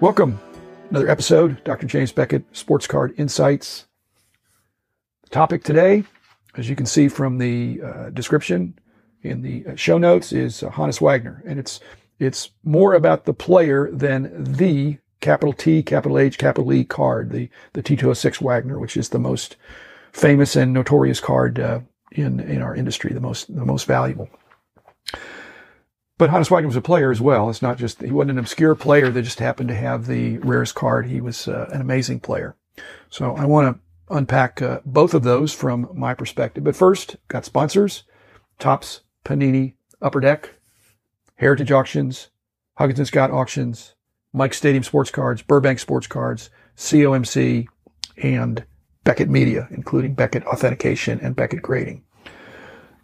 Welcome. Another episode, Dr. James Beckett, Sports Card Insights. The topic today, as you can see from the uh, description in the uh, show notes, is uh, Honus Wagner. And it's, it's more about the player than the capital T, capital H, capital E card, the, the T206 Wagner, which is the most famous and notorious card uh, in, in our industry, the most, the most valuable. But Honus Wagner was a player as well. It's not just, he wasn't an obscure player that just happened to have the rarest card. He was uh, an amazing player. So I want to unpack uh, both of those from my perspective. But first, got sponsors, Topps, Panini, Upper Deck, Heritage Auctions, Huggins Scott Auctions, Mike Stadium Sports Cards, Burbank Sports Cards, COMC, and Beckett Media, including Beckett Authentication and Beckett Grading.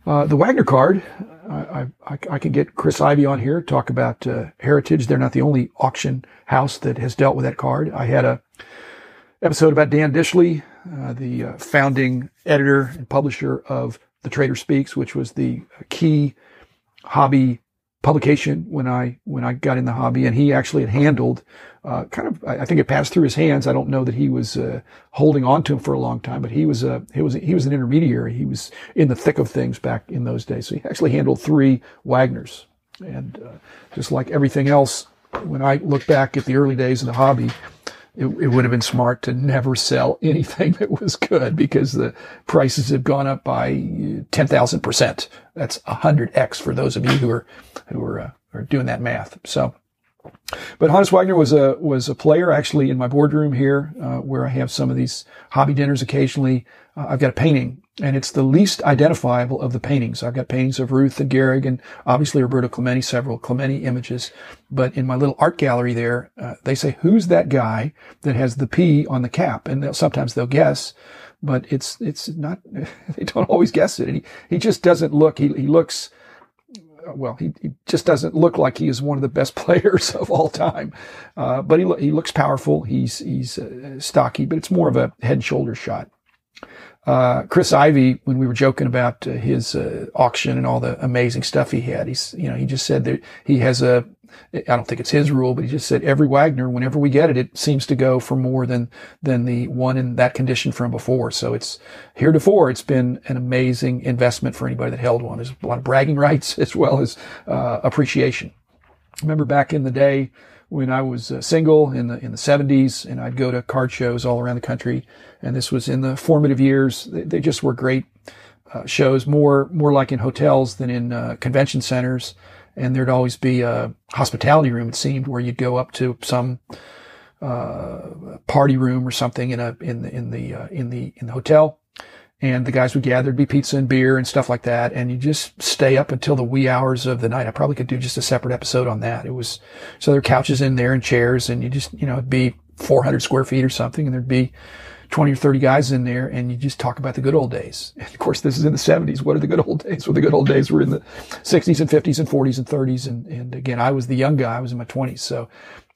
Uh, the Wagner card, I, I, I, can get Chris Ivy on here, talk about uh, Heritage. They're not the only auction house that has dealt with that card. I had a episode about Dan Dischley, uh, the uh, founding editor and publisher of The Trader Speaks, which was the key hobby publication when I when I got in the hobby, and he actually had handled uh, kind of I think it passed through his hands. I don't know that he was uh, holding on to him for a long time, but he was a he was he was an intermediary. He was in the thick of things back in those days. So he actually handled three Wagners, and uh, just like everything else, when I look back at the early days of the hobby, it, it, would have been smart to never sell anything that was good because the prices have gone up by 10,000%. That's 100x for those of you who are, who are, uh, are doing that math. So, but Honus Wagner was a, was a player actually in my boardroom here, uh, where I have some of these hobby dinners occasionally. Uh, I've got a painting and it's the least identifiable of the paintings. I've got paintings of Ruth and Gehrig and obviously Roberto Clemente, several Clemente images. But in my little art gallery there, uh, they say, who's that guy that has the P on the cap? And they'll, sometimes they'll guess, but it's, it's not, they don't always guess it. And he, he just doesn't look, he, he looks, well, he, he just doesn't look like he is one of the best players of all time. Uh, but he, he looks powerful. He's, he's uh, stocky, but it's more of a head and shoulder shot uh, Chris Ivy, when we were joking about uh, his uh, auction and all the amazing stuff he had, he's, you know, he just said that he has a, I don't think it's his rule, but he just said every Wagner, whenever we get it, it seems to go for more than, than the one in that condition from before. So it's heretofore, it's been an amazing investment for anybody that held one. There's a lot of bragging rights as well as, uh, appreciation. remember back in the day, when I was uh, single in the in the 70s, and I'd go to card shows all around the country. And this was in the formative years. They, they just were great uh, shows, more more like in hotels than in uh, convention centers. And there'd always be a hospitality room. It seemed where you'd go up to some uh, party room or something in a in the in the uh, in the in the hotel and the guys would gather, there'd be pizza and beer and stuff like that. And you just stay up until the wee hours of the night. I probably could do just a separate episode on that. It was, so there are couches in there and chairs and you just, you know, it'd be 400 square feet or something and there'd be 20 or 30 guys in there and you just talk about the good old days. And of course, this is in the 70s. What are the good old days? Well, the good old days were in the 60s and 50s and 40s and 30s. And, and again, I was the young guy. I was in my 20s. So,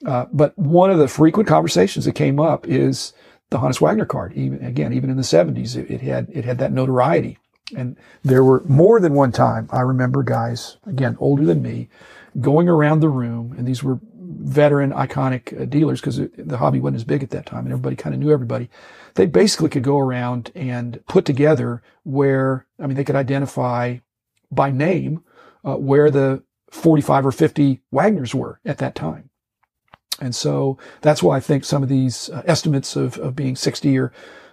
uh, but one of the frequent conversations that came up is, the Honus Wagner card. Even again, even in the 70s, it, it, had it had that notoriety. And there were more than one time I remember guys, again older than me, going around the room, and these were veteran, iconic uh, dealers because the hobby wasn't as big at that time, and everybody kind of knew everybody. They basically could go around and put together where I mean they could identify by name uh, where the 45 or 50 Wagners were at that time. And so that's why I think some of these uh, estimates of, of being 60 or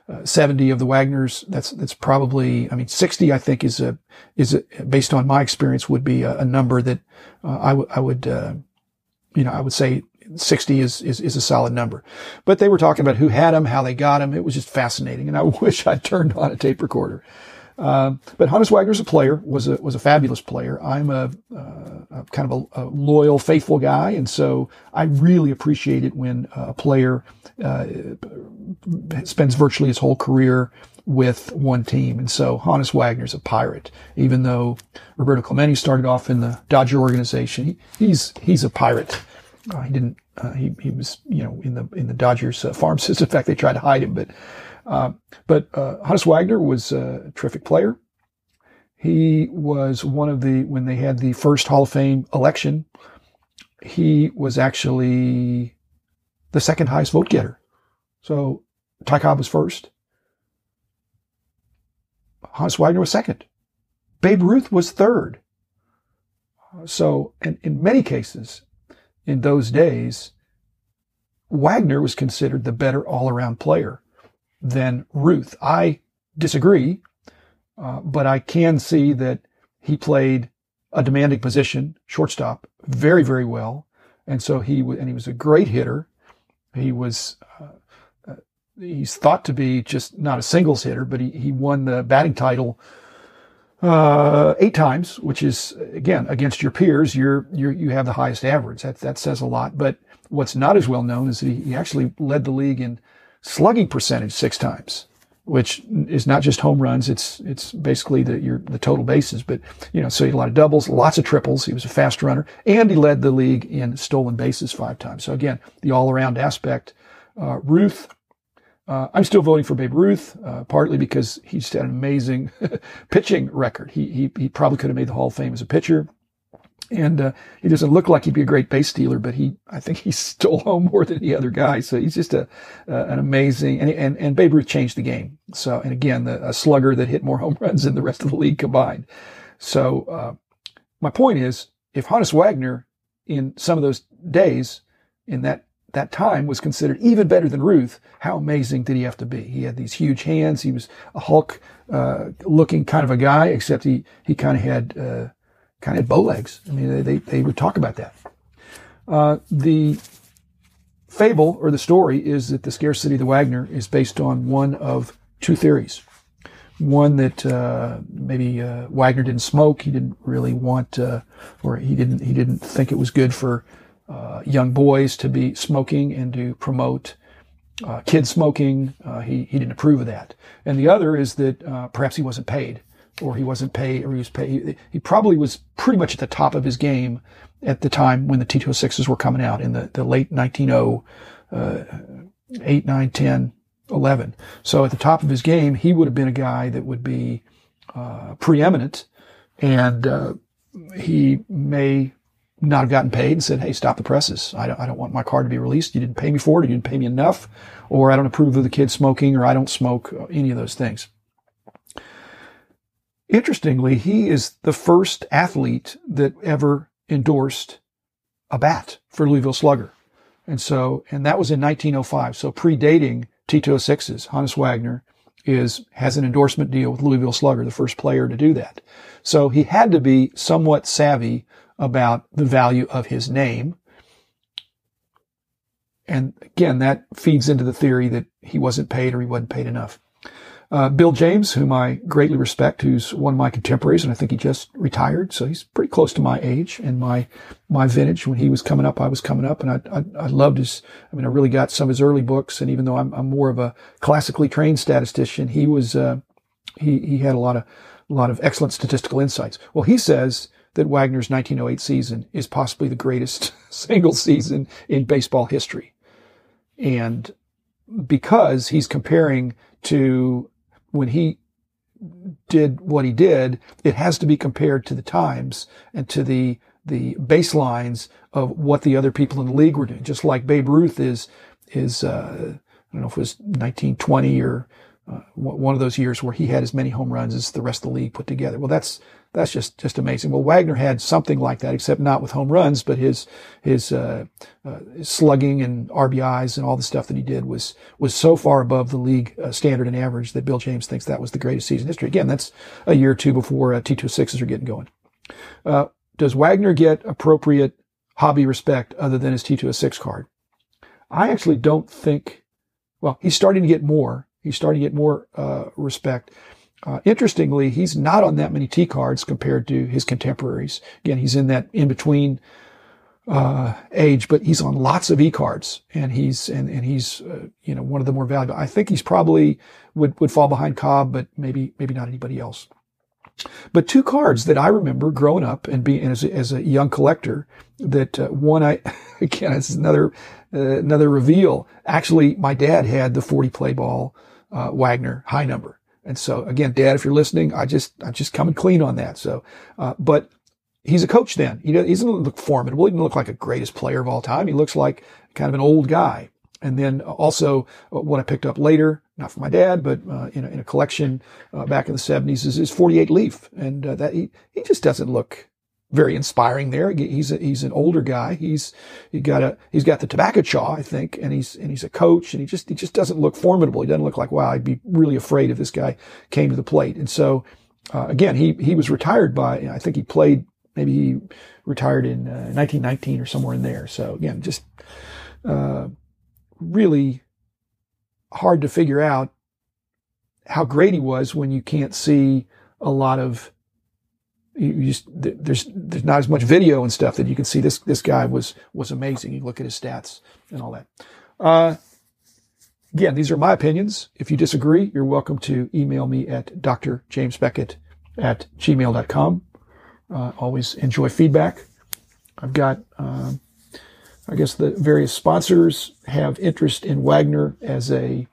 uh, 70 of the Wagners, that's, that's probably, I mean, 60, I think is a, is a, based on my experience would be a, a number that, uh, I, would, uh, you know, I would say 60 is, is, is a solid number. But they were talking about who had them, how they got them. It was just fascinating. And I wish I'd turned on a tape recorder. Uh, but Honus Wagner's a player, was a, was a fabulous player. I'm a, uh, a kind of a, a, loyal, faithful guy. And so I really appreciate it when a player, uh, spends virtually his whole career with one team. And so Honus Wagner's a pirate, even though Roberto Clemente started off in the Dodger organization. He, he's, he's a pirate. Uh, he didn't, uh, he, he was, you know, in the, in the Dodgers uh, farm system. In fact, they tried to hide him, but uh, but uh, Honus Wagner was a terrific player. He was one of the, when they had the first Hall of Fame election, he was actually the second highest vote getter. So Ty Cobb was first. Honus Wagner was second. Babe Ruth was third. So, in, in many cases, in those days, Wagner was considered the better all around player than Ruth. I disagree, uh, but I can see that he played a demanding position, shortstop, very, very well. And so he, and he was a great hitter. He was, uh, uh, he's thought to be just not a singles hitter, but he, he won the batting title uh, eight times, which is again against your peers. You're, you're you have the highest average. That that says a lot. But what's not as well known is that he, he actually led the league in slugging percentage six times, which is not just home runs. It's it's basically the your the total bases. But you know, so he had a lot of doubles, lots of triples. He was a fast runner, and he led the league in stolen bases five times. So again, the all around aspect. Uh, Ruth uh, I'm still voting for Babe Ruth, uh, partly because he's had an amazing pitching record. He, he, he probably could have made the Hall of Fame as a pitcher. And, uh, he doesn't look like he'd be a great base stealer, but he, I think he stole home more than any other guy. So he's just a, an amazing, and, and, and Babe Ruth changed the game. So, and again, the, a slugger that hit more home runs than the rest of the league combined. So, uh, my point is, if Honus Wagner in some of those days in that that time was considered even better than Ruth. How amazing did he have to be? He had these huge hands. He was a Hulk uh, looking kind of a guy, except he he kind of had uh, kind of bow legs. I mean, they they, they would talk about that. Uh, the fable or the story is that the scarcity of the Wagner is based on one of two theories. One that uh, maybe uh, Wagner didn't smoke. He didn't really want, uh, or he didn't he didn't think it was good for uh, young boys to be smoking and to promote uh, kid smoking. Uh, he, he didn't approve of that. And the other is that uh, perhaps he wasn't paid or he wasn't paid or he was paid. He, he, probably was pretty much at the top of his game at the time when the T206s were coming out in the, the late 1908, uh, 9, 10, 11. So at the top of his game, he would have been a guy that would be uh, preeminent and he may not have gotten paid and said, Hey, stop the presses. I don't, I don't want my car to be released. You didn't pay me for it. You didn't pay me enough, or I don't approve of the kids smoking, or I don't smoke uh, any of those things. Interestingly, he is the first athlete that ever endorsed a bat for Louisville Slugger. And so, and that was in 1905. So predating T206's, Honus Wagner is, has an endorsement deal with Louisville Slugger, the first player to do that. So he had to be somewhat savvy about the value of his name. And again, that feeds into the theory that he wasn't paid or he wasn't paid enough. Uh, Bill James, whom I greatly respect, who's one of my contemporaries, and I think he just retired, so he's pretty close to my age and my my vintage. When he was coming up, I was coming up, and I I, I loved his. I mean, I really got some of his early books, and even though I'm, I'm more of a classically trained statistician, he was uh, he he had a lot of a lot of excellent statistical insights. Well, he says that Wagner's 1908 season is possibly the greatest single season in baseball history. And because he's comparing to when he did what he did, it has to be compared to the times and to the the baselines of what the other people in the league were doing. Just like Babe Ruth is is uh, I don't know if it was 1920 or uh, one of those years where he had as many home runs as the rest of the league put together. Well, that's that's just just amazing. Well, Wagner had something like that, except not with home runs, but his his, uh, uh, his slugging and RBIs and all the stuff that he did was was so far above the league uh, standard and average that Bill James thinks that was the greatest season in history. Again, that's a year or two before uh, T206s are getting going. Uh, does Wagner get appropriate hobby respect other than his T two six card? I actually don't think. Well, he's starting to get more. He's starting to get more uh, respect. Uh, interestingly, he's not on that many T cards compared to his contemporaries. Again, he's in that in between uh, age, but he's on lots of E cards, and he's and and he's uh, you know one of the more valuable. I think he's probably would would fall behind Cobb, but maybe maybe not anybody else. But two cards that I remember growing up and being as a, as a young collector. That uh, one I again it's another uh, another reveal. Actually, my dad had the 40 play ball uh, Wagner high number and so again, dad, if you're listening, I just, I'm just coming clean on that. So, uh, but he's a coach then. He doesn't look formidable. He doesn't look like a greatest player of all time. He looks like kind of an old guy. and then also uh, what I picked up later, not from my dad, but uh, in, a, in, a, collection uh, back in the 70s, is his 48 Leaf. And uh, that he, he just doesn't look very inspiring there. He's a, he's an older guy. He's he got a he's got the tobacco chaw, I think, and he's and he's a coach, and he just he just doesn't look formidable. He doesn't look like wow, I'd be really afraid if this guy came to the plate. And so uh, again, he he was retired by I think he played maybe he retired in uh, 1919 or somewhere in there. So again, just uh, really hard to figure out how great he was when you can't see a lot of you just, there's there's not as much video and stuff that you can see this this guy was was amazing. You look at his stats and all that. Uh, again, these are my opinions. If you disagree, you're welcome to email me at drjamesbeckett at gmail.com. Uh, always enjoy feedback. I've got um, I guess the various sponsors have interest in Wagner as a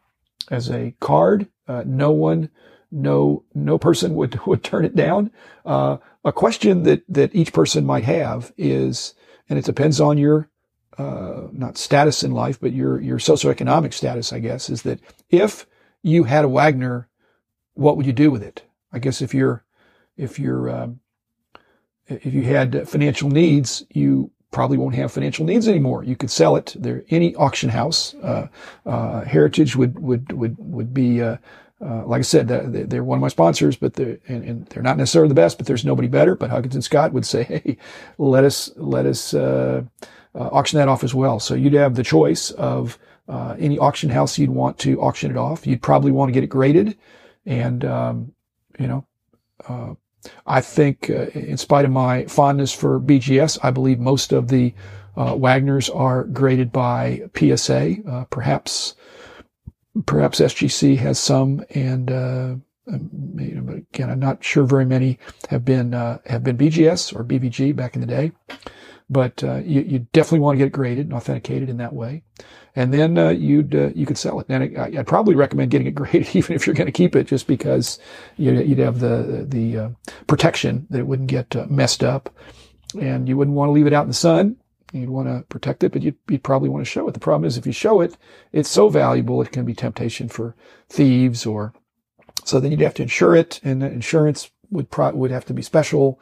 as a card. Uh, no one, no no person would would turn it down. Uh, a question that that each person might have is, and it depends on your uh, not status in life, but your your socioeconomic status, I guess, is that if you had a Wagner, what would you do with it? I guess if you're if you're um, if you had financial needs, you probably won't have financial needs anymore. You could sell it. There, any auction house, uh, uh, Heritage would would would would be. Uh, uh like I said, they're one of my sponsors, but they're and, and, they're not necessarily the best. But there's nobody better. But Huggins and Scott would say, "Hey, let us let us uh, uh, auction that off as well." So you'd have the choice of any auction house you'd want to auction it off. You'd probably want to get it graded, and um, you know I think, uh, in spite of my fondness for BGS, I believe most of the uh, Wagners are graded by PSA. Uh, perhaps, perhaps SGC has some, and uh, um, again, I'm not sure very many have been uh, have been BGS or BVG back in the day. But uh, you, you, definitely want to get it graded and authenticated in that way and then uh, you'd uh, you could sell it. And I'd probably recommend getting it graded, even if you're going to keep it, just because you'd, have the the protection that it wouldn't get messed up, and you wouldn't want to leave it out in the sun. You'd want to protect it, but you'd, you'd probably want to show it. The problem is if you show it, it's so valuable it can be temptation for thieves or so. Then you'd have to insure it, and insurance would pro- would have to be special,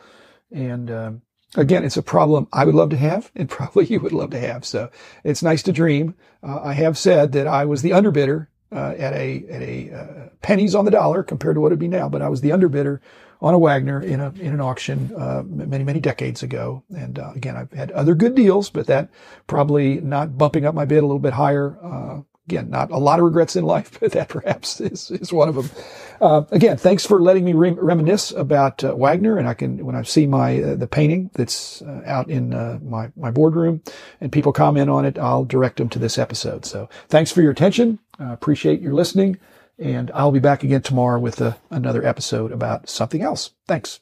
and um, again, it's a problem I would love to have and probably you would love to have. So it's nice to dream. Uh, I have said that I was the underbidder uh, at a at a uh, pennies on the dollar compared to what it'd be now, but I was the underbidder on a Wagner in a in an auction uh, many many decades ago. And uh, again, I've had other good deals, but that probably not bumping up my bid a little bit higher uh, again, not a lot of regrets in life, but that perhaps is, is one of them. Uh, again, thanks for letting me re- reminisce about Wagner. And I can, when I see my, the painting that's out in my, my boardroom and people comment on it, I'll direct them to this episode. So thanks for your attention. I appreciate your listening and I'll be back again tomorrow with a, uh, another episode about something else. Thanks.